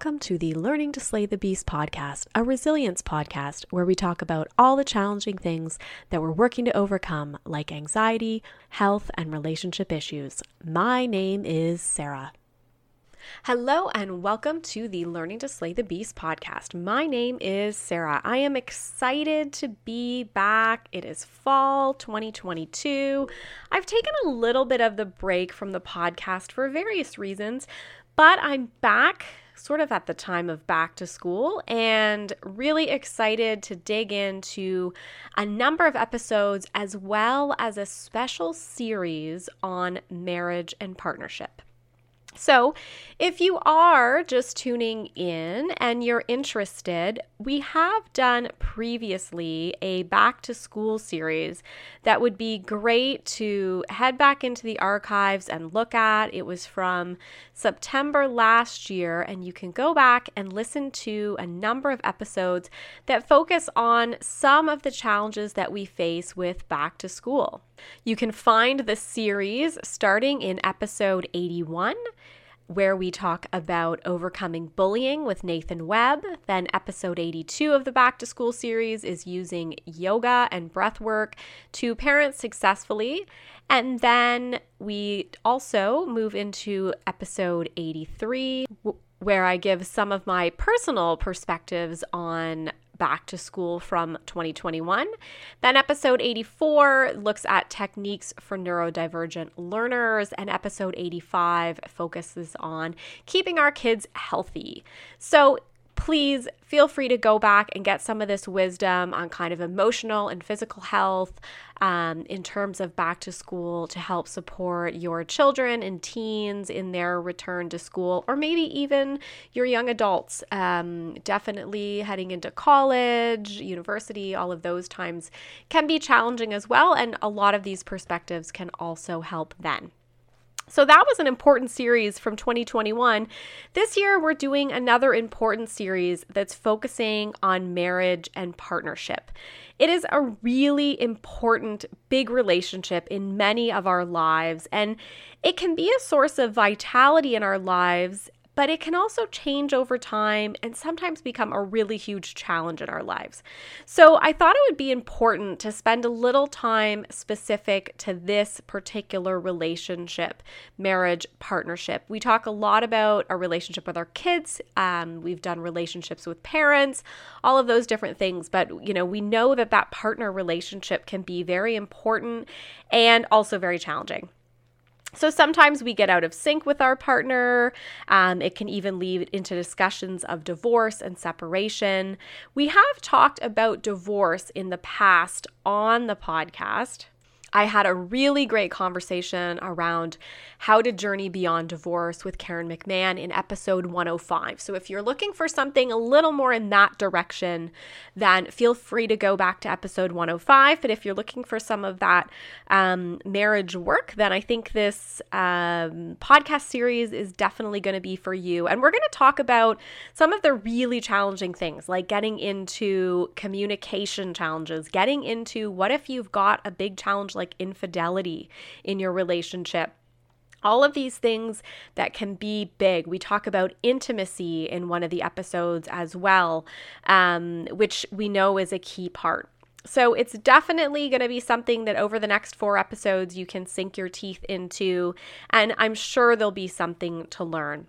Welcome to the Learning to Slay the Beast podcast, a resilience podcast where we talk about all the challenging things that we're working to overcome, like anxiety, health, and relationship issues. My name is Sarah. Hello, and welcome to the Learning to Slay the Beast podcast. My name is Sarah. I am excited to be back. It is fall 2022. I've taken a little bit of the break from the podcast for various reasons, but I'm back sort of at the time of back to school and really excited to dig into a number of episodes as well as a special series on marriage and partnership. So, if you are just tuning in and you're interested, we have done previously a back to school series that would be great to head back into the archives and look at. It was from September last year, and you can go back and listen to a number of episodes that focus on some of the challenges that we face with back to school. You can find the series starting in episode 81 where we talk about overcoming bullying with Nathan Webb. Then, episode 82 of the Back to School series is using yoga and breath work to parent successfully. And then we also move into episode 83, where I give some of my personal perspectives on back to school from 2021. Then episode 84 looks at techniques for neurodivergent learners, and episode 85 focuses on keeping our kids healthy. So please feel free to go back and get some of this wisdom on kind of emotional and physical health um, in terms of back to school to help support your children and teens in their return to school, or maybe even your young adults. Um, definitely heading into college, university, all of those times can be challenging as well. And a lot of these perspectives can also help then. So that was an important series from 2021. This year, we're doing another important series that's focusing on marriage and partnership. It is a really important, big relationship in many of our lives, and it can be a source of vitality in our lives but it can also change over time and sometimes become a really huge challenge in our lives. So I thought it would be important to spend a little time specific to this particular relationship, marriage, partnership. We talk a lot about our relationship with our kids. Um, we've done relationships with parents, all of those different things. But, you know, we know that that partner relationship can be very important and also very challenging. So sometimes we get out of sync with our partner. Um, it can even lead into discussions of divorce and separation. We have talked about divorce in the past on the podcast. I had a really great conversation around how to journey beyond divorce with Karen McMahon in episode 105. So if you're looking for something a little more in that direction, then feel free to go back to episode 105. But if you're looking for some of that um, marriage work, then I think this um, podcast series is definitely going to be for you. And we're going to talk about some of the really challenging things, like getting into communication challenges, getting into what if you've got a big challenge like infidelity in your relationship all of these things that can be big. We talk about intimacy in one of the episodes as well, um, which we know is a key part. So it's definitely going to be something that over the next four episodes you can sink your teeth into, and I'm sure there'll be something to learn.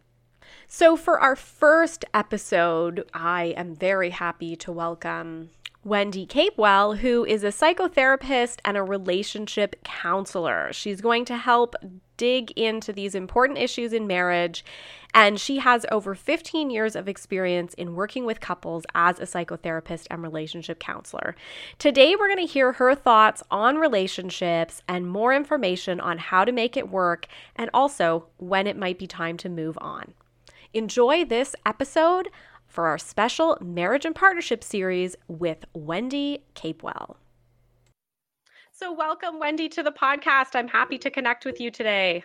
So, for our first episode, I am very happy to welcome Wendy Capewell, who is a psychotherapist and a relationship counselor. She's going to help dig into these important issues in marriage, and she has over 15 years of experience in working with couples as a psychotherapist and relationship counselor. Today, we're going to hear her thoughts on relationships and more information on how to make it work and also when it might be time to move on. Enjoy this episode for our special marriage and partnership series with Wendy Capewell. So, welcome, Wendy, to the podcast. I'm happy to connect with you today.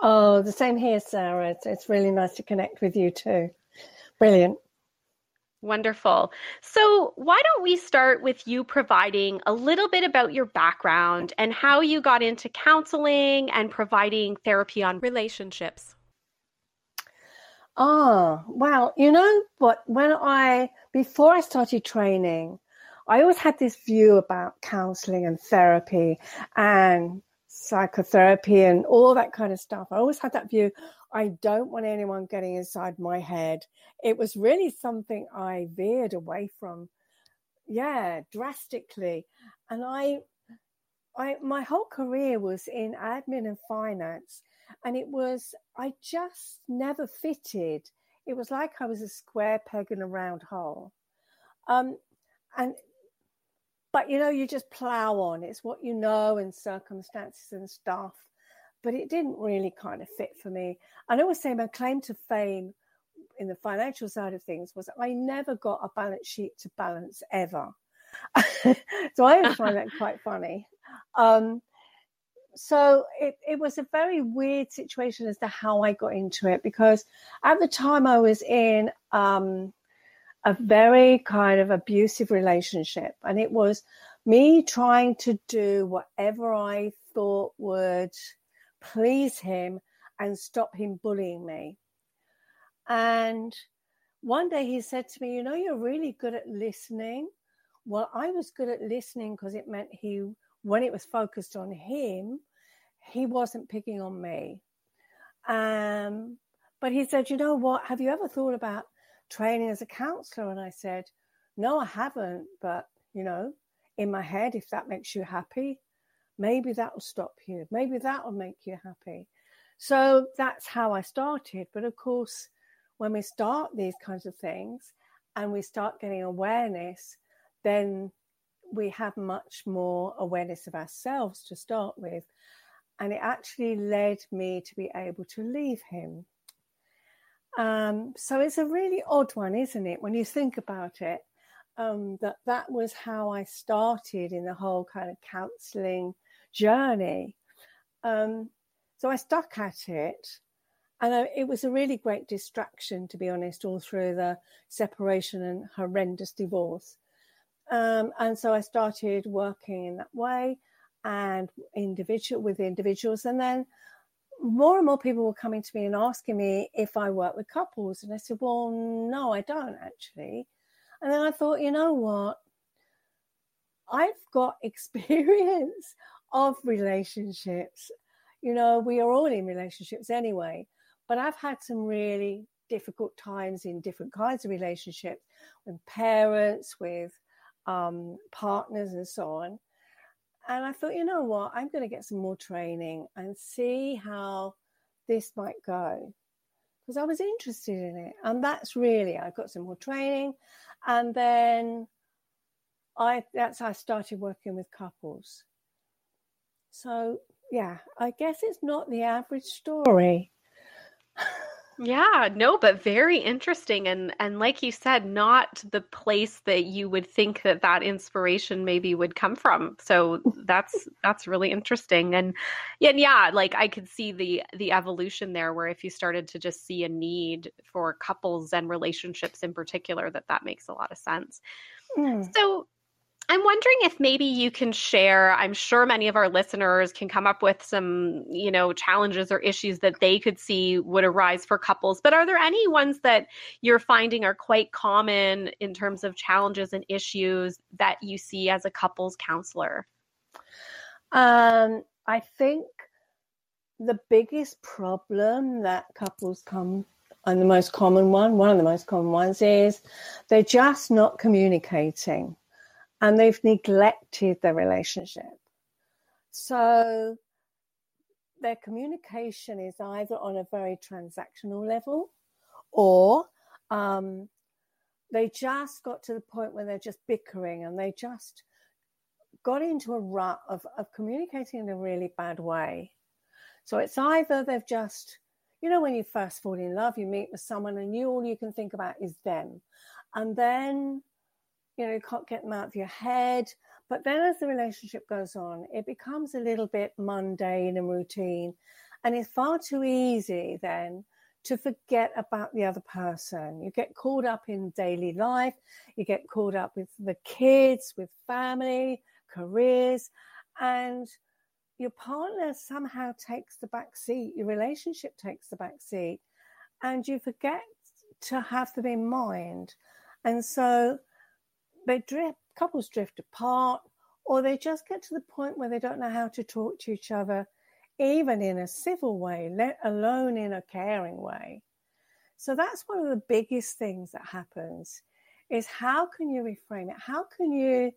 Oh, the same here, Sarah. It's, it's really nice to connect with you too. Brilliant. Wonderful. So, why don't we start with you providing a little bit about your background and how you got into counseling and providing therapy on relationships? Ah, well, you know what? When I, before I started training, I always had this view about counseling and therapy and psychotherapy and all that kind of stuff. I always had that view. I don't want anyone getting inside my head. It was really something I veered away from. Yeah, drastically. And I I my whole career was in admin and finance and it was I just never fitted. It was like I was a square peg in a round hole. Um, and but you know, you just plow on. It's what you know and circumstances and stuff. But it didn't really kind of fit for me. And I always say my claim to fame in the financial side of things was I never got a balance sheet to balance ever. so I find that quite funny. Um, so it, it was a very weird situation as to how I got into it because at the time I was in um, a very kind of abusive relationship, and it was me trying to do whatever I thought would please him and stop him bullying me. And one day he said to me, You know, you're really good at listening. Well, I was good at listening because it meant he when it was focused on him, he wasn't picking on me. Um, but he said, You know what? Have you ever thought about training as a counselor? And I said, No, I haven't. But, you know, in my head, if that makes you happy, maybe that will stop you. Maybe that will make you happy. So that's how I started. But of course, when we start these kinds of things and we start getting awareness, then we have much more awareness of ourselves to start with. And it actually led me to be able to leave him. Um, so it's a really odd one, isn't it, when you think about it? Um, that that was how I started in the whole kind of counselling journey. Um, so I stuck at it, and I, it was a really great distraction, to be honest, all through the separation and horrendous divorce. Um, and so I started working in that way and individual with individuals. And then more and more people were coming to me and asking me if I work with couples. And I said, well, no, I don't actually. And then I thought, you know what? I've got experience of relationships. You know, we are all in relationships anyway, but I've had some really difficult times in different kinds of relationships with parents, with um, partners and so on. And I thought, you know what, I'm going to get some more training and see how this might go because I was interested in it. And that's really, I got some more training. And then I, that's how I started working with couples. So, yeah, I guess it's not the average story. Yeah, no, but very interesting and and like you said, not the place that you would think that that inspiration maybe would come from. So that's that's really interesting and yeah, and yeah, like I could see the the evolution there where if you started to just see a need for couples and relationships in particular that that makes a lot of sense. Mm. So I'm wondering if maybe you can share. I'm sure many of our listeners can come up with some, you know, challenges or issues that they could see would arise for couples. But are there any ones that you're finding are quite common in terms of challenges and issues that you see as a couples counselor? Um, I think the biggest problem that couples come and the most common one, one of the most common ones is they're just not communicating and they've neglected their relationship. So their communication is either on a very transactional level or um, they just got to the point where they're just bickering and they just got into a rut of, of communicating in a really bad way. So it's either they've just, you know, when you first fall in love, you meet with someone and you all you can think about is them. And then you know, you can't get them out of your head. But then as the relationship goes on, it becomes a little bit mundane and routine. And it's far too easy then to forget about the other person. You get caught up in daily life, you get caught up with the kids, with family, careers, and your partner somehow takes the back seat, your relationship takes the back seat. and you forget to have them in mind. And so they drift, couples drift apart, or they just get to the point where they don't know how to talk to each other, even in a civil way, let alone in a caring way. So that's one of the biggest things that happens is how can you reframe it? How can you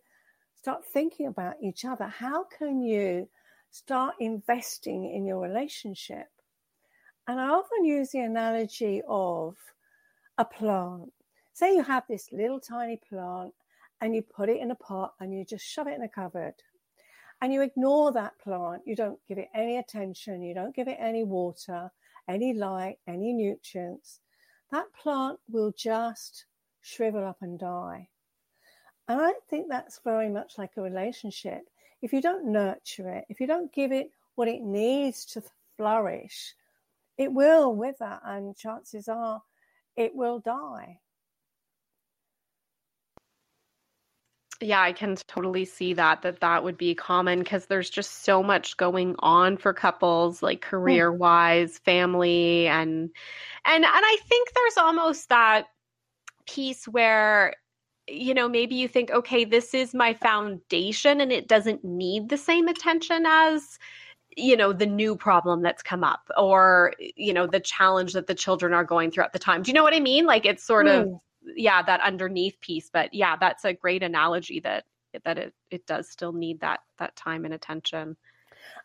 start thinking about each other? How can you start investing in your relationship? And I often use the analogy of a plant. Say you have this little tiny plant and you put it in a pot and you just shove it in a cupboard and you ignore that plant. You don't give it any attention. You don't give it any water, any light, any nutrients. That plant will just shrivel up and die. And I think that's very much like a relationship. If you don't nurture it, if you don't give it what it needs to flourish, it will wither, and chances are it will die. Yeah i can totally see that that that would be common because there's just so much going on for couples like career wise family and and and i think there's almost that piece where you know maybe you think okay this is my foundation and it doesn't need the same attention as you know the new problem that's come up or you know the challenge that the children are going through at the time. Do you know what i mean? Like it's sort mm. of yeah that underneath piece but yeah that's a great analogy that that it it does still need that that time and attention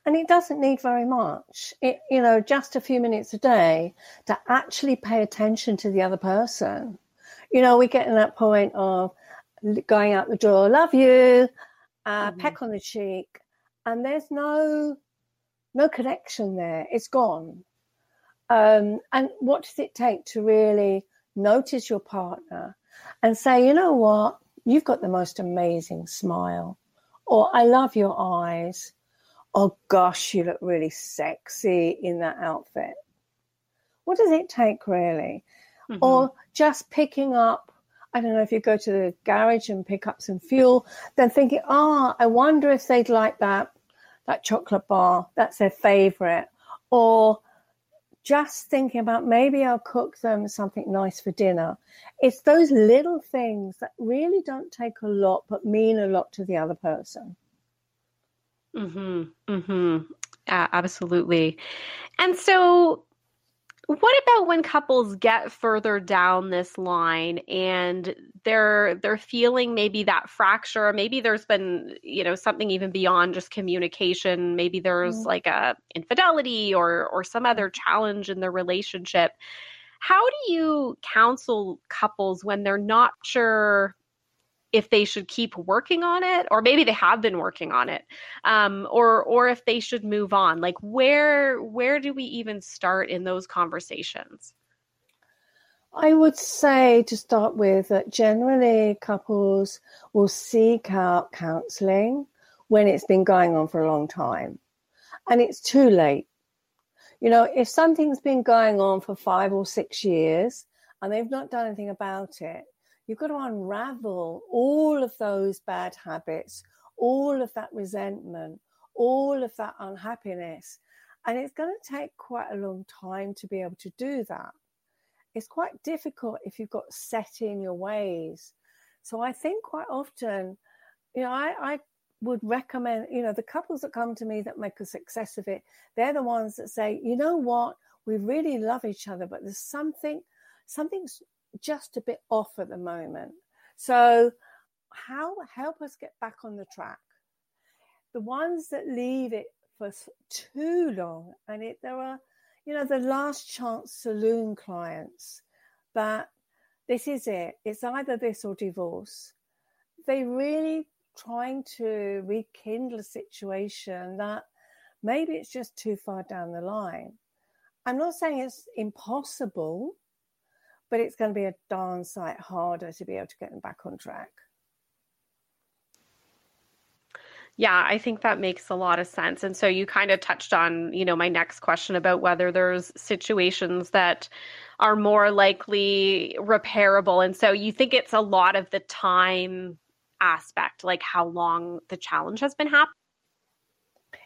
and it doesn't need very much it you know just a few minutes a day to actually pay attention to the other person you know, we get in that point of going out the door, love you, uh, mm-hmm. peck on the cheek, and there's no no connection there. It's gone. Um, and what does it take to really notice your partner and say, you know what, you've got the most amazing smile, or I love your eyes, oh gosh, you look really sexy in that outfit. What does it take really? mm-hmm. or just picking up I don't know if you go to the garage and pick up some fuel, then thinking, ah, oh, I wonder if they'd like that that chocolate bar. That's their favorite. Or just thinking about maybe I'll cook them something nice for dinner. It's those little things that really don't take a lot but mean a lot to the other person. Mhm. Mhm. Yeah, absolutely. And so what about when couples get further down this line and they're they're feeling maybe that fracture, maybe there's been, you know, something even beyond just communication, maybe there's mm-hmm. like a infidelity or or some other challenge in the relationship. How do you counsel couples when they're not sure if they should keep working on it or maybe they have been working on it um, or or if they should move on like where where do we even start in those conversations I would say to start with that generally couples will seek out counseling when it's been going on for a long time and it's too late. You know, if something's been going on for five or six years and they've not done anything about it, You've got to unravel all of those bad habits, all of that resentment, all of that unhappiness. And it's going to take quite a long time to be able to do that. It's quite difficult if you've got set in your ways. So I think quite often, you know, I, I would recommend, you know, the couples that come to me that make a success of it, they're the ones that say, you know what, we really love each other, but there's something, something's just a bit off at the moment. So, how help us get back on the track? The ones that leave it for too long, and it there are, you know, the last chance saloon clients that this is it. It's either this or divorce. They really trying to rekindle a situation that maybe it's just too far down the line. I'm not saying it's impossible, but it's going to be a darn sight harder to be able to get them back on track. Yeah, I think that makes a lot of sense. And so you kind of touched on, you know, my next question about whether there's situations that are more likely repairable. And so you think it's a lot of the time aspect, like how long the challenge has been happening?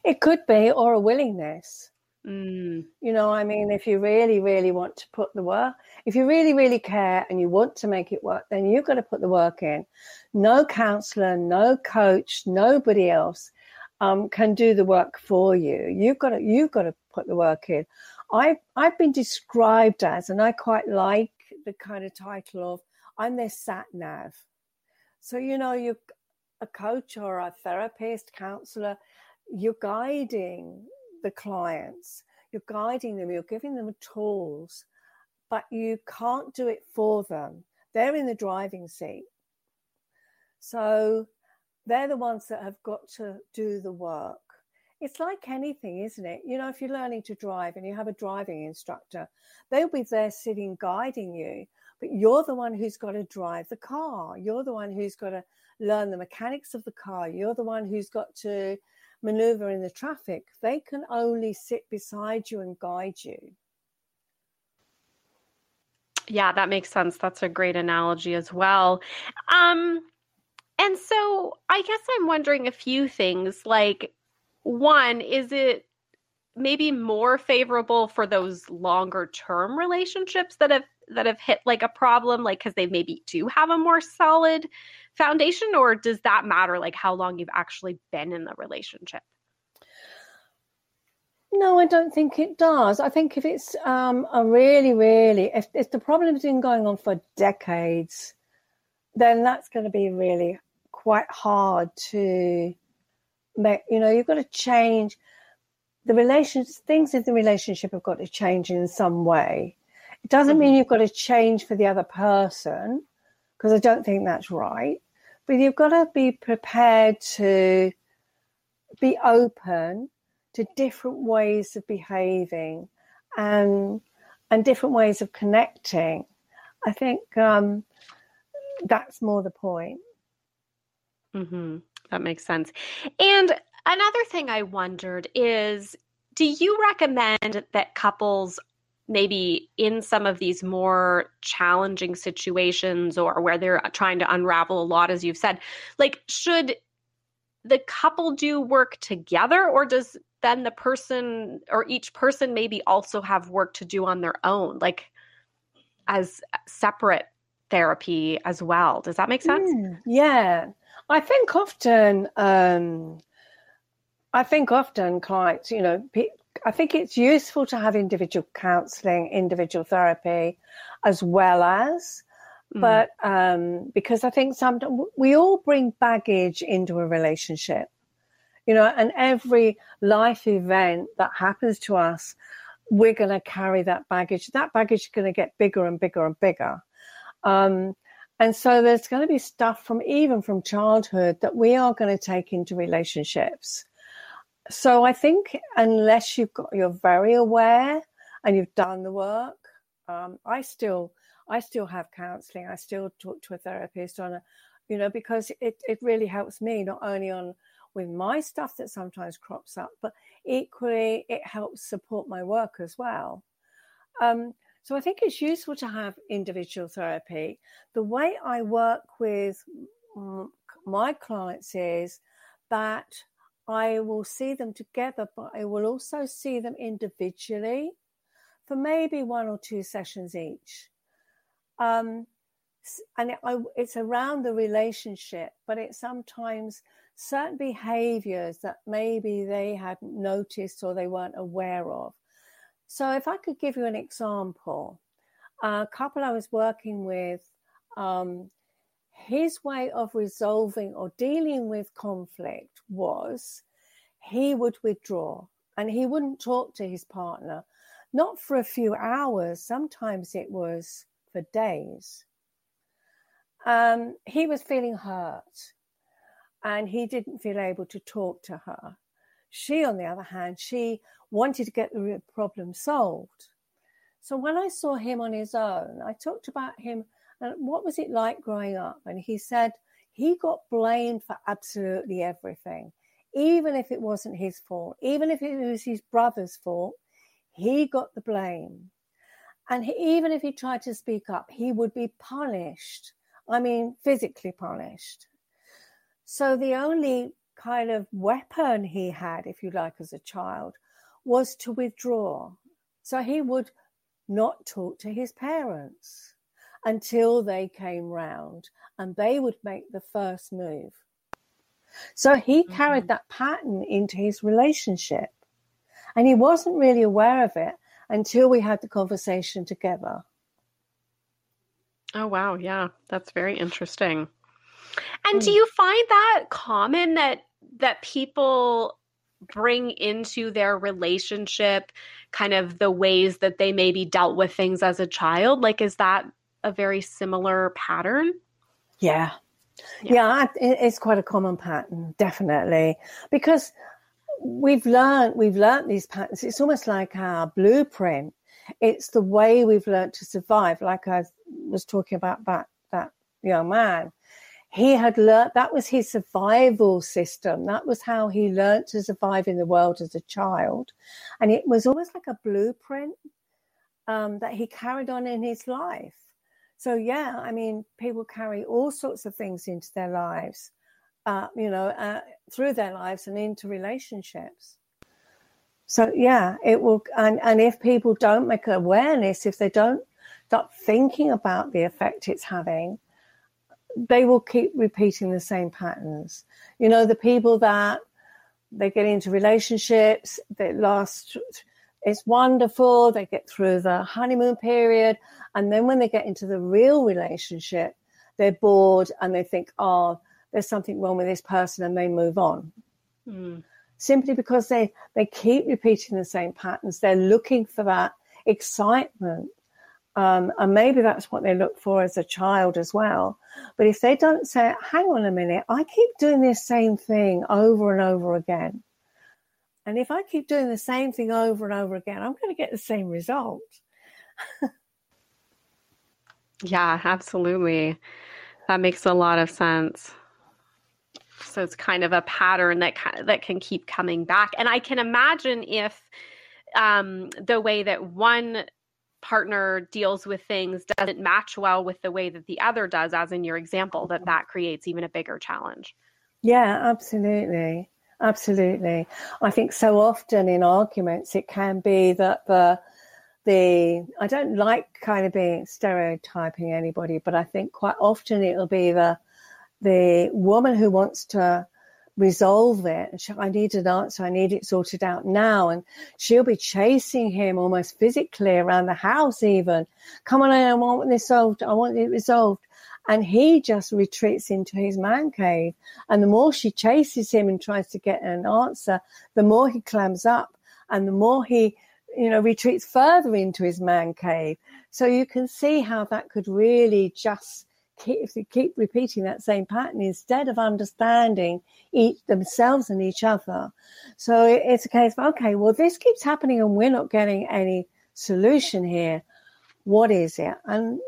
It could be, or a willingness. Mm. You know, I mean, if you really, really want to put the work, if you really, really care and you want to make it work, then you've got to put the work in. No counselor, no coach, nobody else um, can do the work for you. You've got to, you've got to put the work in. I've, I've been described as, and I quite like the kind of title of, I'm their sat nav. So, you know, you're a coach or a therapist, counselor, you're guiding the clients, you're guiding them, you're giving them tools, but you can't do it for them. They're in the driving seat. So they're the ones that have got to do the work. It's like anything, isn't it? You know, if you're learning to drive and you have a driving instructor, they'll be there sitting guiding you, but you're the one who's got to drive the car. You're the one who's got to learn the mechanics of the car. You're the one who's got to maneuver in the traffic. They can only sit beside you and guide you. Yeah, that makes sense. That's a great analogy as well. Um, and so I guess I'm wondering a few things like, one, is it maybe more favorable for those longer term relationships that have that have hit like a problem like because they maybe do have a more solid foundation or does that matter like how long you've actually been in the relationship? No i don't think it does. I think if it's um, a really really if, if the problem's been going on for decades then that's going to be really quite hard to make you know you've got to change. The relations things in the relationship have got to change in some way. It doesn't mm-hmm. mean you've got to change for the other person because i don't think that's right but you've got to be prepared to be open to different ways of behaving and and different ways of connecting. I think um, that's more the point. Mm-hmm. that makes sense. And Another thing I wondered is do you recommend that couples maybe in some of these more challenging situations or where they're trying to unravel a lot as you've said like should the couple do work together or does then the person or each person maybe also have work to do on their own like as separate therapy as well? Does that make sense? Mm, yeah. I think often um I think often clients, you know, I think it's useful to have individual counseling, individual therapy, as well as, mm. but um, because I think sometimes we all bring baggage into a relationship, you know, and every life event that happens to us, we're going to carry that baggage. That baggage is going to get bigger and bigger and bigger. Um, and so there's going to be stuff from even from childhood that we are going to take into relationships so I think unless you've got you're very aware and you've done the work, um, I still I still have counselling. I still talk to a therapist on a, you know, because it it really helps me not only on with my stuff that sometimes crops up, but equally it helps support my work as well. Um, so I think it's useful to have individual therapy. The way I work with my clients is that I will see them together, but I will also see them individually for maybe one or two sessions each. Um, and it, I, it's around the relationship, but it's sometimes certain behaviors that maybe they hadn't noticed or they weren't aware of. So, if I could give you an example, a couple I was working with, um, his way of resolving or dealing with conflict was he would withdraw and he wouldn't talk to his partner, not for a few hours, sometimes it was for days. Um, he was feeling hurt and he didn't feel able to talk to her. She, on the other hand, she wanted to get the problem solved. So when I saw him on his own, I talked about him and what was it like growing up? And he said he got blamed for absolutely everything, even if it wasn't his fault, even if it was his brother's fault, he got the blame. And he, even if he tried to speak up, he would be punished. I mean, physically punished. So the only kind of weapon he had, if you like, as a child, was to withdraw. So he would not talk to his parents until they came round and they would make the first move. So he mm-hmm. carried that pattern into his relationship. And he wasn't really aware of it until we had the conversation together. Oh, wow. Yeah, that's very interesting. And mm. do you find that common that that people bring into their relationship kind of the ways that they maybe dealt with things as a child? Like, is that a very similar pattern? Yeah. Yeah, yeah it's quite a common pattern, definitely. Because we've learned we've learned these patterns. It's almost like our blueprint. It's the way we've learned to survive. Like I was talking about that that young man he had learned that was his survival system. That was how he learned to survive in the world as a child. And it was almost like a blueprint um, that he carried on in his life. So, yeah, I mean, people carry all sorts of things into their lives, uh, you know, uh, through their lives and into relationships. So, yeah, it will. And, and if people don't make awareness, if they don't start thinking about the effect it's having, they will keep repeating the same patterns. You know, the people that they get into relationships that last, it's wonderful. They get through the honeymoon period. And then when they get into the real relationship, they're bored and they think, oh, there's something wrong with this person and they move on. Mm. Simply because they, they keep repeating the same patterns. They're looking for that excitement um, and maybe that's what they look for as a child as well. But if they don't say, hang on a minute, I keep doing this same thing over and over again. And if I keep doing the same thing over and over again, I'm going to get the same result. yeah, absolutely. That makes a lot of sense. So it's kind of a pattern that that can keep coming back. And I can imagine if um, the way that one partner deals with things doesn't match well with the way that the other does as in your example that that creates even a bigger challenge. Yeah absolutely. Absolutely. I think so often in arguments it can be that the the i don't like kind of being stereotyping anybody but i think quite often it'll be the the woman who wants to resolve it. I need an answer. I need it sorted out now. And she'll be chasing him almost physically around the house, even. Come on, I want this solved. I want it resolved. And he just retreats into his man cave. And the more she chases him and tries to get an answer, the more he clams up and the more he, you know, retreats further into his man cave. So you can see how that could really just keep, keep repeating that same pattern instead of understanding each themselves and each other. So it's a case of, okay, well, this keeps happening and we're not getting any solution here. What is it? And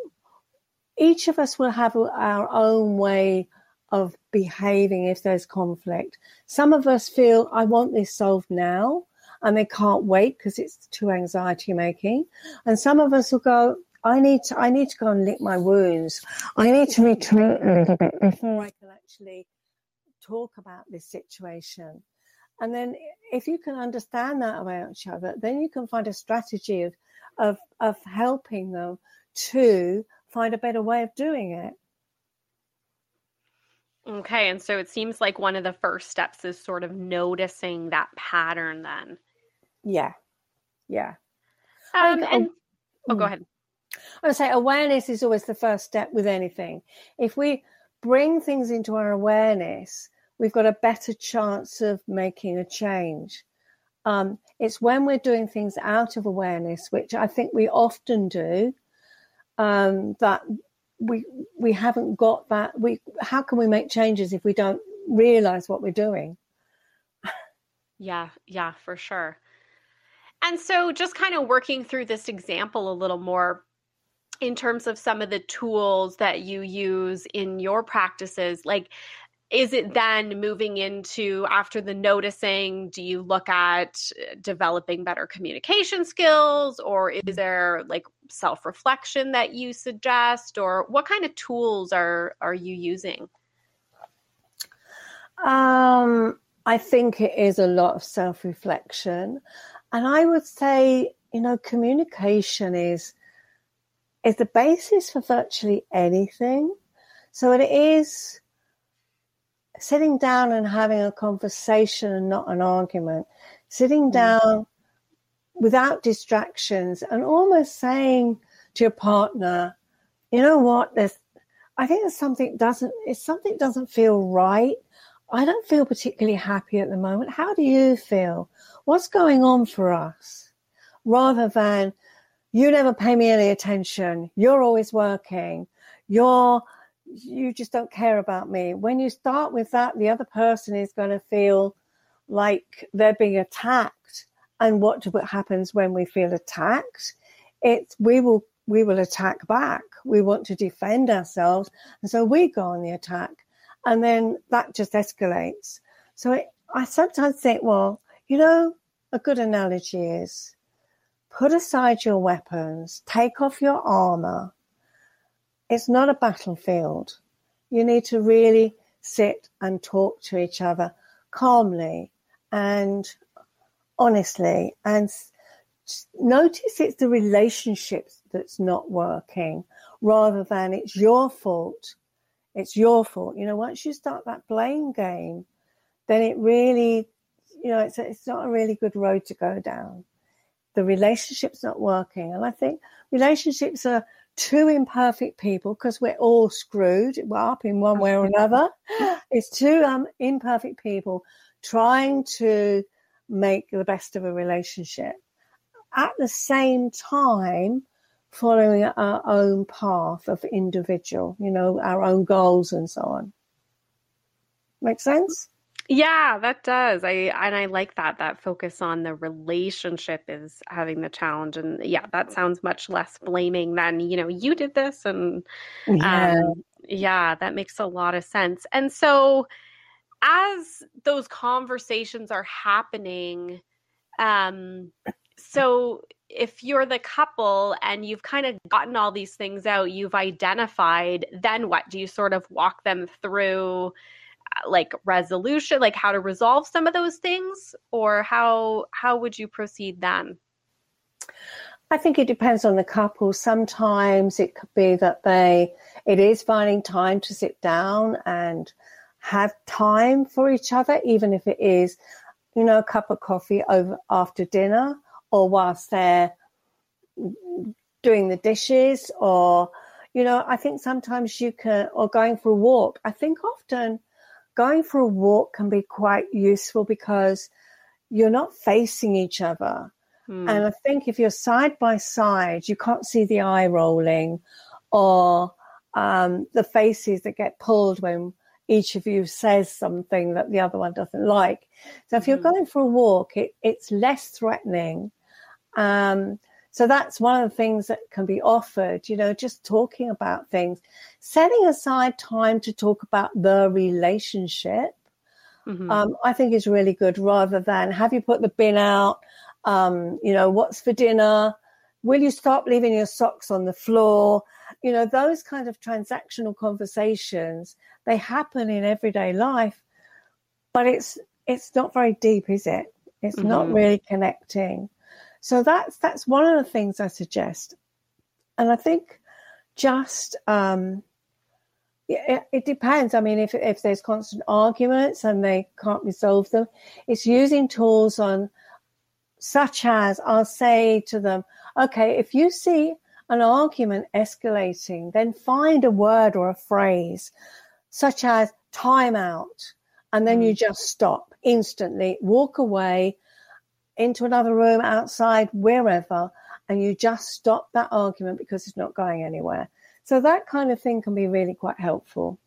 each of us will have our own way of behaving if there's conflict. Some of us feel, I want this solved now, and they can't wait because it's too anxiety making. And some of us will go, I need to I need to go and lick my wounds. I need to retreat a little bit before I can actually talk about this situation. And then if you can understand that about each other, then you can find a strategy of of, of helping them to find a better way of doing it. Okay, and so it seems like one of the first steps is sort of noticing that pattern then. Yeah. Yeah. Um, and, oh, go mm. ahead. I say awareness is always the first step with anything. If we bring things into our awareness, we've got a better chance of making a change. Um, it's when we're doing things out of awareness, which I think we often do, um, that we we haven't got that. We how can we make changes if we don't realize what we're doing? Yeah, yeah, for sure. And so, just kind of working through this example a little more, in terms of some of the tools that you use in your practices like is it then moving into after the noticing do you look at uh, developing better communication skills or is there like self-reflection that you suggest or what kind of tools are are you using? Um i think it is a lot of self-reflection. And I would say, you know, communication is is the basis for virtually anything. So it is sitting down and having a conversation and not an argument, sitting mm. down without distractions and almost saying to your partner, you know what, there's I think there's something doesn't if something doesn't feel right. I don't feel particularly happy at the moment. How do you feel? What's going on for us? Rather than you never pay me any attention. You're always working. You're you just don't care about me. When you start with that, the other person is going to feel like they're being attacked. And what happens when we feel attacked? It's we will we will attack back. We want to defend ourselves, and so we go on the attack, and then that just escalates. So it, I sometimes think, well, you know, a good analogy is put aside your weapons, take off your armor, it's not a battlefield. You need to really sit and talk to each other calmly and honestly and notice it's the relationships that's not working rather than it's your fault. It's your fault. You know, once you start that blame game, then it really, you know, it's, it's not a really good road to go down. The relationship's not working. And I think relationships are two imperfect people, because we're all screwed up in one way or another, it's two um, imperfect people trying to make the best of a relationship. At the same time, following our own path of individual, you know, our own goals and so on. Make sense? Yeah, that does. I and I like that that focus on the relationship is having the challenge and yeah, that sounds much less blaming than, you know, you did this and yeah. Um, yeah, that makes a lot of sense. And so as those conversations are happening um so if you're the couple and you've kind of gotten all these things out, you've identified, then what? Do you sort of walk them through like resolution like how to resolve some of those things or how how would you proceed then I think it depends on the couple. Sometimes it could be that they, it is finding time to sit down and have time for each other, even if it is, you know, a cup of coffee over after dinner or whilst they're doing the dishes or, you know, I think sometimes you can, or going for a walk. I think often going for a walk can be quite useful because you're not facing each other. Hmm. And I think if you're side by side, you can't see the eye rolling or um, the faces that get pulled when each of you says something that the other one doesn't like. So if you're hmm. going for a walk, it, it's less threatening. Um, so that's one of the things that can be offered, you know, just talking about things, setting aside time to talk about the relationship. Mm-hmm. Um, I think is really good rather than have you put the bin out? Um, you know, what's for dinner? Will you stop leaving your socks on the floor? You know, those kind of transactional conversations, they happen in everyday life, but it's, it's not very deep, is it? It's mm-hmm. not really connecting. So that's that's one of the things I suggest, and I think just um, it, it, depends. I mean, if if there's constant arguments and they can't resolve them, it's using tools on such as I'll say to them, okay, if you see an argument escalating, then find a word or a phrase such as time out, and then you mm. just stop instantly, walk away, into another room, outside, wherever, and you just stop that argument because it's not going anywhere. So that kind of thing can be really quite helpful.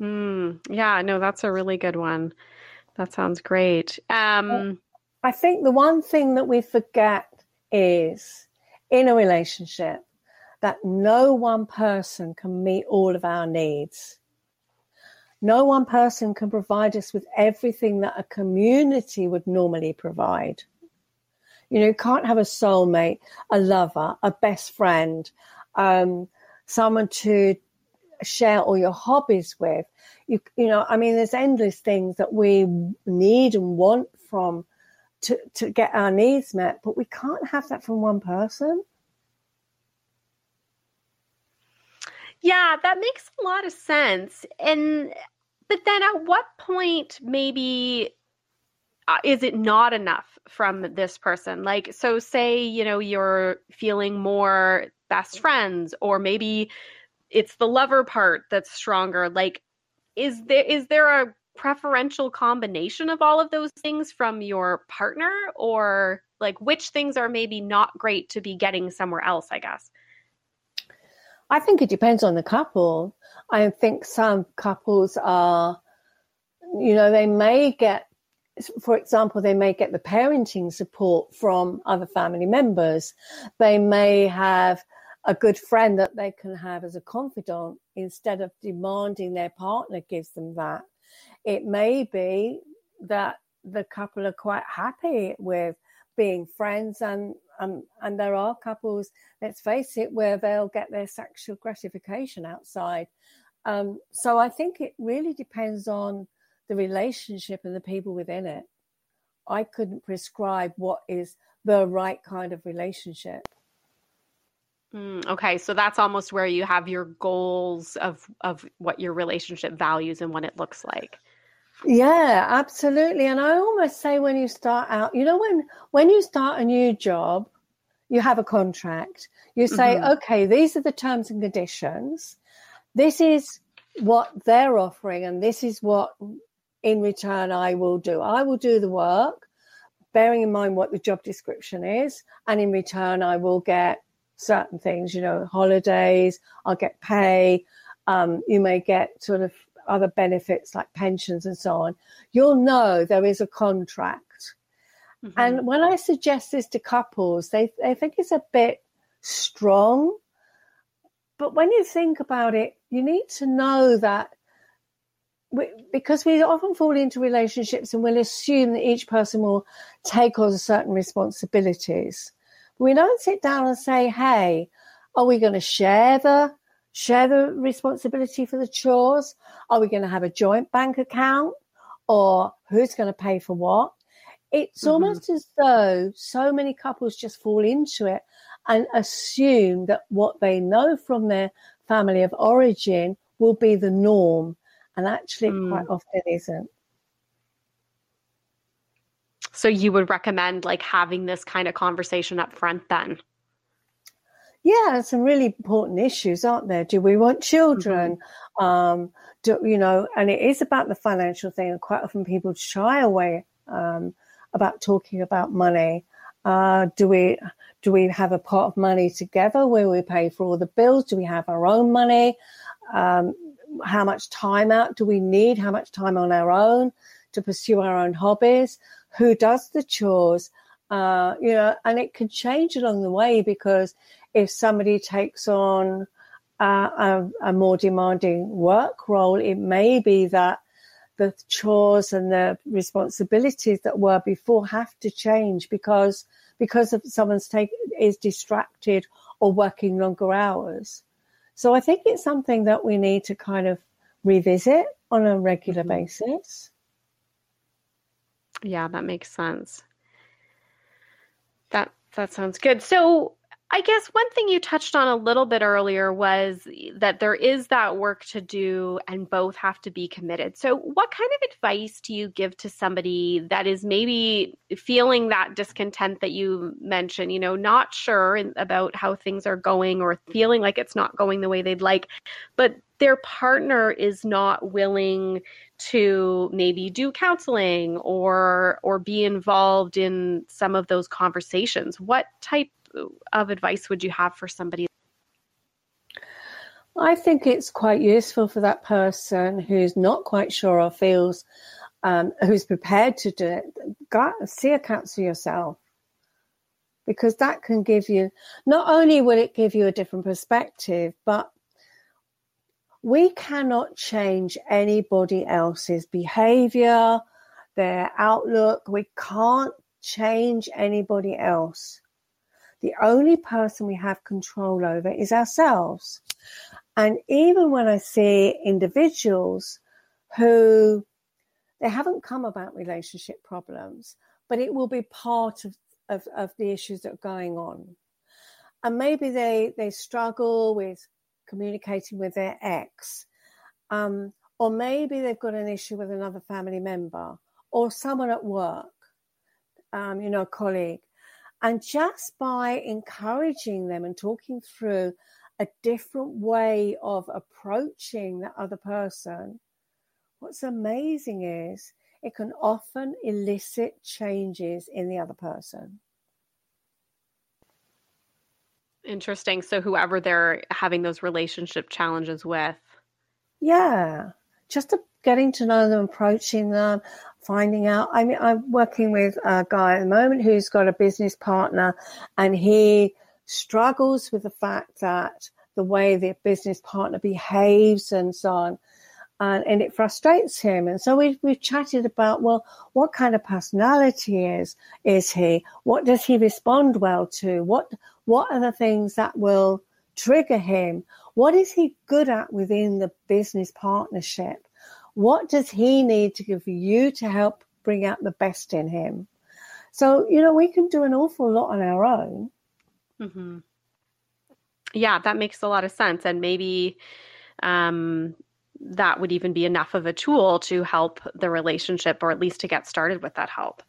Mm, yeah, no, that's a really good one. That sounds great. Um, I think the one thing that we forget is in a relationship that no one person can meet all of our needs. No one person can provide us with everything that a community would normally provide. You know, you can't have a soulmate, a lover, a best friend, um, someone to share all your hobbies with. You, you know, I mean, there's endless things that we need and want from to, to get our needs met, but we can't have that from one person. Yeah, that makes a lot of sense. And but then at what point maybe uh, is it not enough from this person? Like so say, you know, you're feeling more best friends or maybe it's the lover part that's stronger. Like is there is there a preferential combination of all of those things from your partner or like which things are maybe not great to be getting somewhere else, I guess? I think it depends on the couple. I think some couples are, you know, they may get, for example, they may get the parenting support from other family members. They may have a good friend that they can have as a confidant instead of demanding their partner gives them that. It may be that the couple are quite happy with being friends and and there are couples, let's face it, where they'll get their sexual gratification outside. Um, so I think it really depends on the relationship and the people within it. I couldn't prescribe what is the right kind of relationship. Mm, okay, so that's almost where you have your goals of of what your relationship values and what it looks like. Yeah, absolutely. And I almost say when you start out, you know, when when you start a new job, you have a contract. You say, mm-hmm. okay, these are the terms and conditions. This is what they're offering, and this is what in return I will do. I will do the work, bearing in mind what the job description is, and in return I will get certain things, you know, holidays, I'll get pay. Um, you may get sort of other benefits like pensions and so on, you'll know there is a contract. Mm-hmm. And when I suggest this to couples, they, they think it's a bit strong. But when you think about it, you need to know that we, because we often fall into relationships and we'll assume that each person will take on certain responsibilities. We don't sit down and say, hey, are we going to share the share the responsibility for the chores? Are we going to have a joint bank account? Or who's going to pay for what? It's mm-hmm. almost as though so many couples just fall into it and assume that what they know from their family of origin will be the norm. And actually, mm. quite often isn't. So, you would recommend like having this kind of conversation up front then? Yeah, some really important issues, aren't there? Do we want children? Mm-hmm. Um, do, you know, and it is about the financial thing, and quite often people shy away um, about talking about money. Uh, do we do we have a pot of money together where we pay for all the bills? Do we have our own money? Um, how much time out do we need? How much time on our own to pursue our own hobbies? Who does the chores? Uh, you know, and it can change along the way because if somebody takes on uh, a, a, more demanding work role, it may be that the chores and the responsibilities that were before have to change because because of someone's take is distracted or working longer hours. So I think it's something that we need to kind of revisit on a regular mm-hmm. basis. Yeah, that makes sense. That that sounds good. So I guess one thing you touched on a little bit earlier was that there is that work to do and both have to be committed. So, what kind of advice do you give to somebody that is maybe feeling that discontent that you mentioned, you know, not sure about how things are going or feeling like it's not going the way they'd like, but their partner is not willing to maybe do counseling or or be involved in some of those conversations what type of advice would you have for somebody? I think it's quite useful for that person who's not quite sure or feels um, who's prepared to do it. Go, see a counselor yourself because that can give you not only will it give you a different perspective, but we cannot change anybody else's behavior, their outlook. We can't change anybody else the only person we have control over is ourselves. And even when I see individuals who they haven't come about relationship problems, but it will be part of, of, of the issues that are going on. And maybe they, they struggle with communicating with their ex. Um, or maybe they've got an issue with another family member or someone at work, um, you know, a colleague. And just by encouraging them and talking through a different way of approaching that other person, what's amazing is it can often elicit changes in the other person. Interesting. So, whoever they're having those relationship challenges with. Yeah. Just getting to know them, approaching them, finding out. I mean, I'm working with a guy at the moment who's got a business partner and he struggles with the fact that the way the business partner behaves and so on. And, and it frustrates him. And so we, we've chatted about, well, what kind of personality is, is he? What does he respond well to? What, what are the things that will trigger him? What is he good at within the business partnership? What does he need to give you to help bring out the best in him? So, you know, we can do an awful lot on our own. Mm-hmm. Yeah, that makes a lot of sense. And maybe um, that would even be enough of a tool to help the relationship or at least to get started with that help.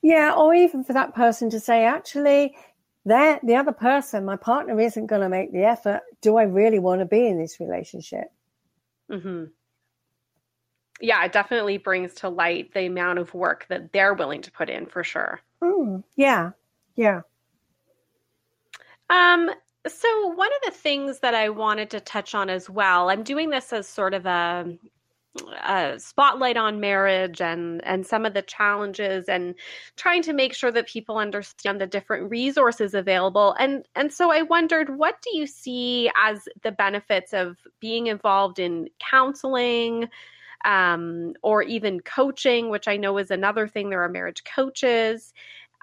Yeah, or even for that person to say, actually, that the other person, my partner, isn't going to make the effort. Do I really want to be in this relationship? Mm-hmm yeah, it definitely brings to light the amount of work that they're willing to put in for sure. Mm, yeah. Yeah. Um, so one of the things that I wanted to touch on as well, I'm doing this as sort of a, a spotlight on marriage and and some of the challenges and trying to make sure that people understand the different resources available and and so I wondered what do you see as the benefits of being involved in counseling um, or even coaching, which I know is another thing. There are marriage coaches.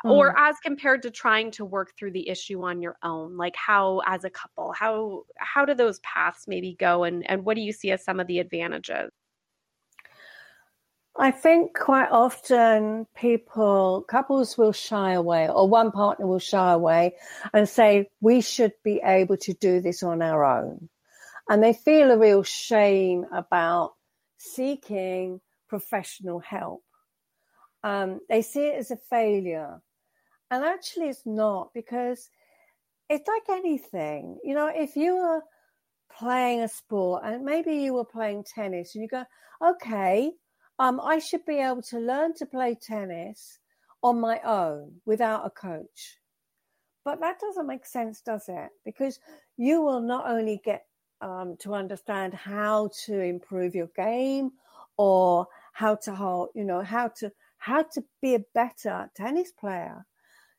Mm. Or as compared to trying to work through the issue on your own, like how as a couple, how how do those paths maybe go, and and what do you see as some of the advantages? I think quite often people, couples will shy away, or one partner will shy away and say, we should be able to do this on our own. And they feel a real shame about seeking professional help. Um, they see it as a failure. And actually, it's not because it's like anything. You know, if you were playing a sport and maybe you were playing tennis and you go, okay, um, I should be able to learn to play tennis on my own without a coach. But that doesn't make sense, does it? Because you will not only get um, to understand how to improve your game or how to hold, you know, how to how to be a better tennis player.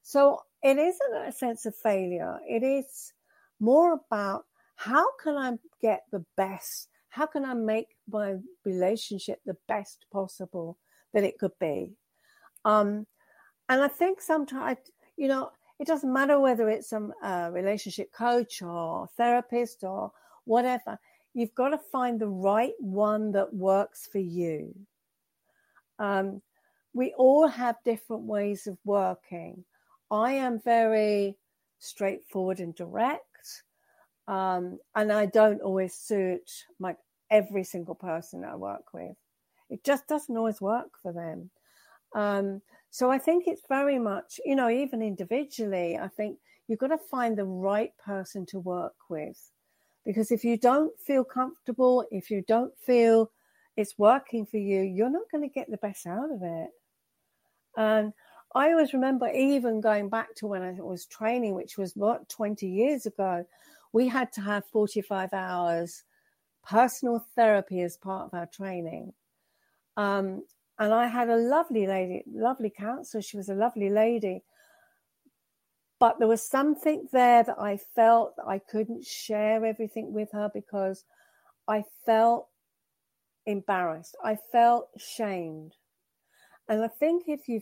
So it isn't a sense of failure. It is more about how can I get the best? How can I make my relationship the best possible that it could be? Um, and I think sometimes, you know, it doesn't matter whether it's a uh, relationship coach or therapist or whatever. You've got to find the right one that works for you. Um, we all have different ways of working. I am very straightforward and direct, um, and I don't always suit my every single person I work with. It just doesn't always work for them. Um, so I think it's very much, you know, even individually, I think you've got to find the right person to work with. Because if you don't feel comfortable, if you don't feel it's working for you, you're not going to get the best out of it. And I always remember even going back to when I was training, which was what 20 years ago, we had to have 45 hours personal therapy as part of our training. Um, and I had a lovely lady, lovely counselor. She was a lovely lady. But there was something there that I felt that I couldn't share everything with her because I felt embarrassed. I felt shamed. And I think if you,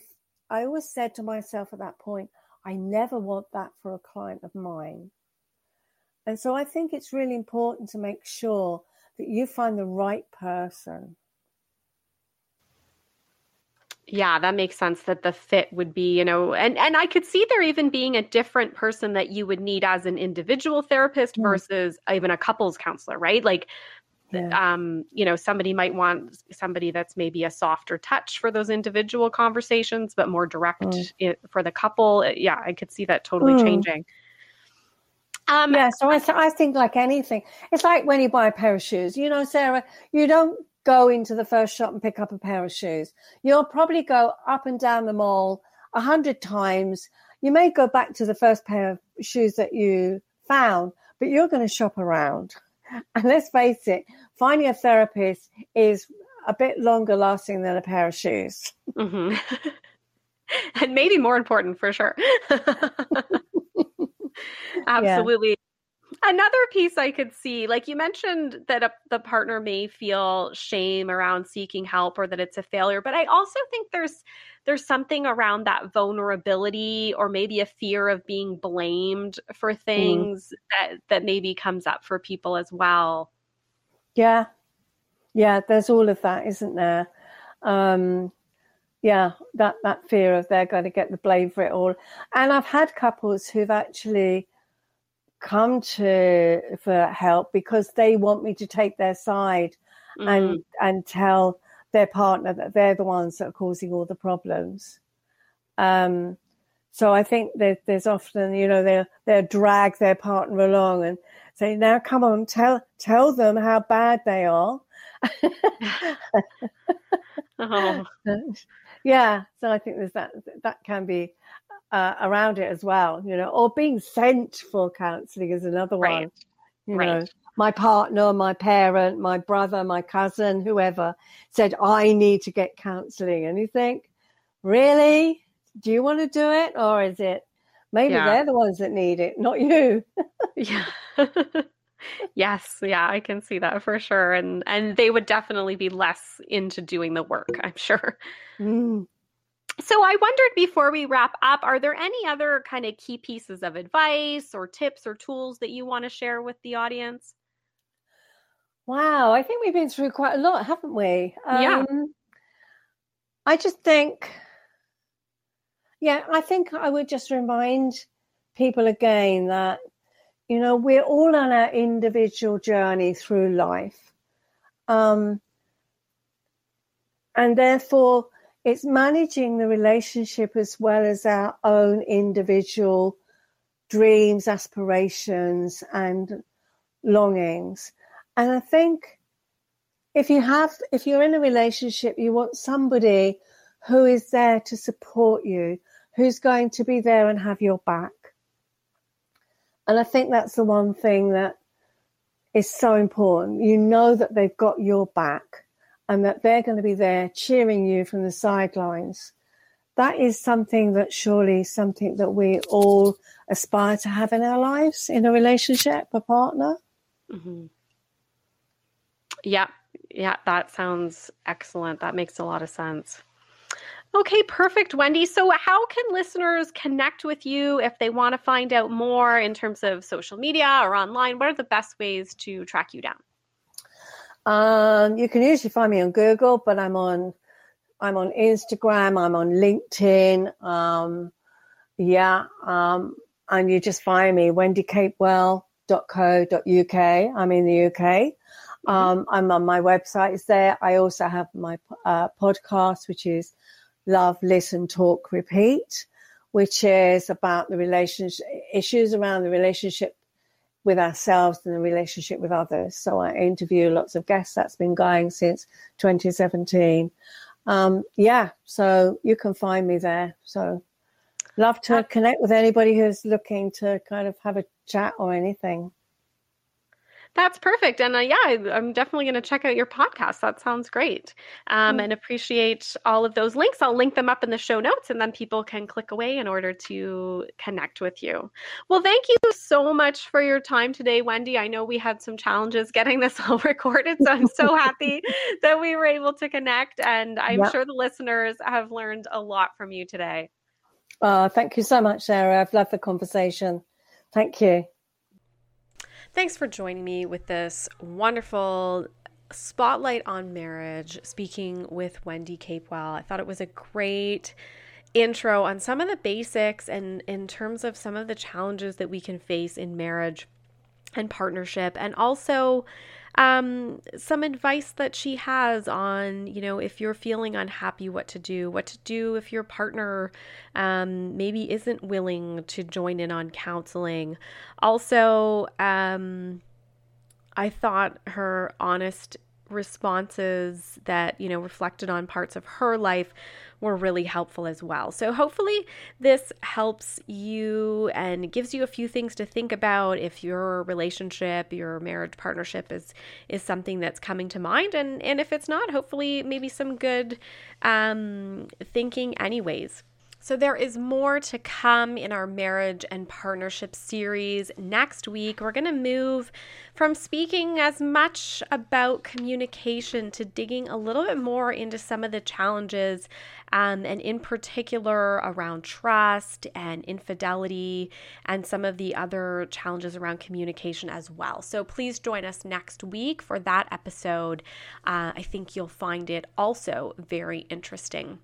I always said to myself at that point, I never want that for a client of mine. And so I think it's really important to make sure that you find the right person Yeah, that makes sense that the fit would be, you know, and and I could see there even being a different person that you would need as an individual therapist mm. versus even a couples counselor, right? Like yeah. um, you know, somebody might want somebody that's maybe a softer touch for those individual conversations, but more direct mm. for the couple. Uh, yeah, I could see that totally mm. changing. Um, yeah, so I, I think like anything, it's like when you buy a pair of shoes. You know, Sarah, you don't go into the first shop and pick up a pair of shoes. You'll probably go up and down the mall a hundred times. You may go back to the first pair of shoes that you found, but you're going to shop around. And let's face it, finding a therapist is a bit longer lasting than a pair of shoes. Mm-hmm. and maybe more important for sure. Absolutely. Yeah. Another piece I could see, like you mentioned that a, the partner may feel shame around seeking help or that it's a failure, but I also think there's there's something around that vulnerability or maybe a fear of being blamed for mm-hmm. things mm. that that maybe comes up for people as well. Yeah. Yeah, there's all of that, isn't there? Um yeah, that that fear of they're going to get the blame for it all. And I've had couples who've actually come to for help because they want me to take their side mm-hmm. and and tell their partner that they're the ones that are causing all the problems. Um, so I think that there's often, you know, they they drag their partner along and say, "Now, come on, tell tell them how bad they are." oh. Yeah, so I think there's that that can be uh, around it as well, you know, or being sent for counselling is another right. one. You right. know, my partner, my parent, my brother, my cousin, whoever said, I need to get counselling. And you think, really? Do you want to do it? Or is it maybe yeah. they're the ones that need it, not you? yeah. yes, yeah, I can see that for sure. And and they would definitely be less into doing the work, I'm sure. Mm. So I wondered before we wrap up, are there any other kind of key pieces of advice or tips or tools that you want to share with the audience? Wow, I think we've been through quite a lot, haven't we? Um, yeah. I just think, yeah, I think I would just remind people again that, you know, we're all on our individual journey through life. Um, and therefore, it's managing the relationship as well as our own individual dreams, aspirations, and longings. And I think if you have, if you're in a relationship, you want somebody who is there to support you, who's going to be there and have your back. And I think that's the one thing that is so important. You know that they've got your back and that they're going to be there cheering you from the sidelines. That is something that surely something that we all aspire to have in our lives in a relationship, a partner. Mm-hmm. Yeah, yeah, that sounds excellent. That makes a lot of sense. Okay, perfect, Wendy. So, how can listeners connect with you if they want to find out more in terms of social media or online? What are the best ways to track you down? Um, you can usually find me on Google, but I'm on I'm on Instagram, I'm on LinkedIn. Um, yeah, um, and you just find me wendycapewell.co.uk. I'm in the UK. Mm-hmm. Um, I'm on my website is there. I also have my uh, podcast, which is Love, Listen, Talk, Repeat, which is about the relationship issues around the relationship with ourselves and the relationship with others. So I interview lots of guests. That's been going since 2017. Um, yeah, so you can find me there. So love to connect with anybody who's looking to kind of have a chat or anything. That's perfect. And uh, yeah, I, am definitely going to check out your podcast. That sounds great. Um, mm. And appreciate all of those links. I'll link them up in the show notes and then people can click away in order to connect with you. Well, thank you so much for your time today, Wendy. I know we had some challenges getting this all recorded. So I'm so happy that we were able to connect. And I'm yep. sure the listeners have learned a lot from you today. Uh, thank you so much, Sarah. I've loved the conversation. Thank you. Thanks for joining me with this wonderful spotlight on marriage, speaking with Wendy Capewell. I thought it was a great intro on some of the basics and in terms of some of the challenges that we can face in marriage and partnership, and also um, some advice that she has on, you know, if you're feeling unhappy, what to do, what to do if your partner um, maybe isn't willing to join in on counseling. Also, um, I thought her honest responses that, you know, reflected on parts of her life were really helpful as well. So hopefully this helps you and gives you a few things to think about if your relationship, your marriage partnership is is something that's coming to mind and and if it's not, hopefully maybe some good um thinking anyways. So, there is more to come in our marriage and partnership series. Next week, we're going to move from speaking as much about communication to digging a little bit more into some of the challenges, um, and in particular around trust and infidelity, and some of the other challenges around communication as well. So, please join us next week for that episode. Uh, I think you'll find it also very interesting.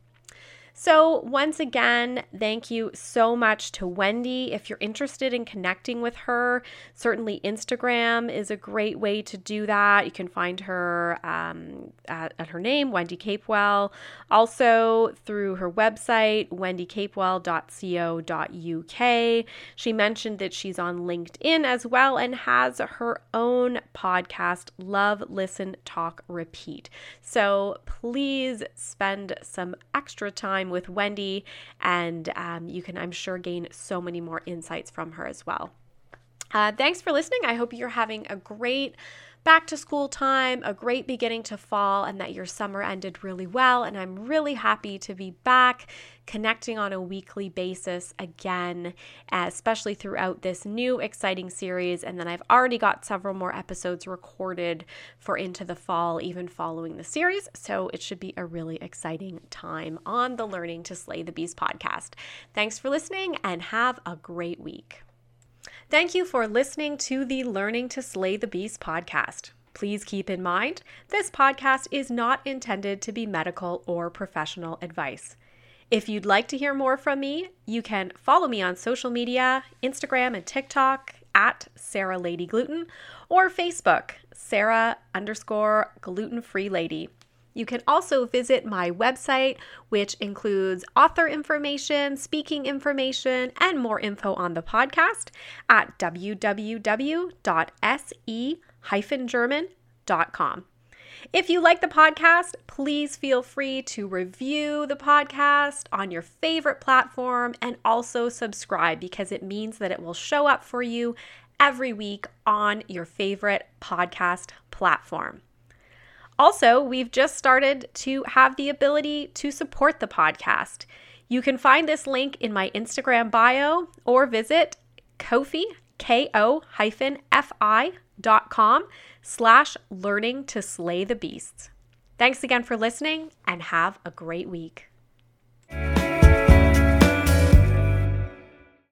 So, once again, thank you so much to Wendy. If you're interested in connecting with her, certainly Instagram is a great way to do that. You can find her um, at, at, her name, Wendy Capewell. Also, through her website, wendycapewell.co.uk. She mentioned that she's on LinkedIn as well and has her own podcast, Love, Listen, Talk, Repeat. So, please spend some extra time time with Wendy, and um, you can, I'm sure, gain so many more insights from her as well. Uh, thanks for listening. I hope you're having a great back to school time, a great beginning to fall, and that your summer ended really well. And I'm really happy to be back connecting on a weekly basis again, especially throughout this new exciting series. And then I've already got several more episodes recorded for into the fall, even following the series. So it should be a really exciting time on the Learning to Slay the Beast podcast. Thanks for listening and have a great week. Thank you for listening to the Learning to Slay the Beast podcast. Please keep in mind, this podcast is not intended to be medical or professional advice. If you'd like to hear more from me, you can follow me on social media, Instagram and TikTok at Sarah Lady Gluten, or Facebook, Sarah underscore gluten free lady. You can also visit my website, which includes author information, speaking information, and more info on the podcast at www.se-german.com. If you like the podcast, please feel free to review the podcast on your favorite platform and also subscribe because it means that it will show up for you every week on your favorite podcast platform. Also, we've just started to have the ability to support the podcast. You can find this link in my Instagram bio or visit Ko-fi, K-O-F-I dot com slash learning to slay the beasts. Thanks again for listening and have a great week.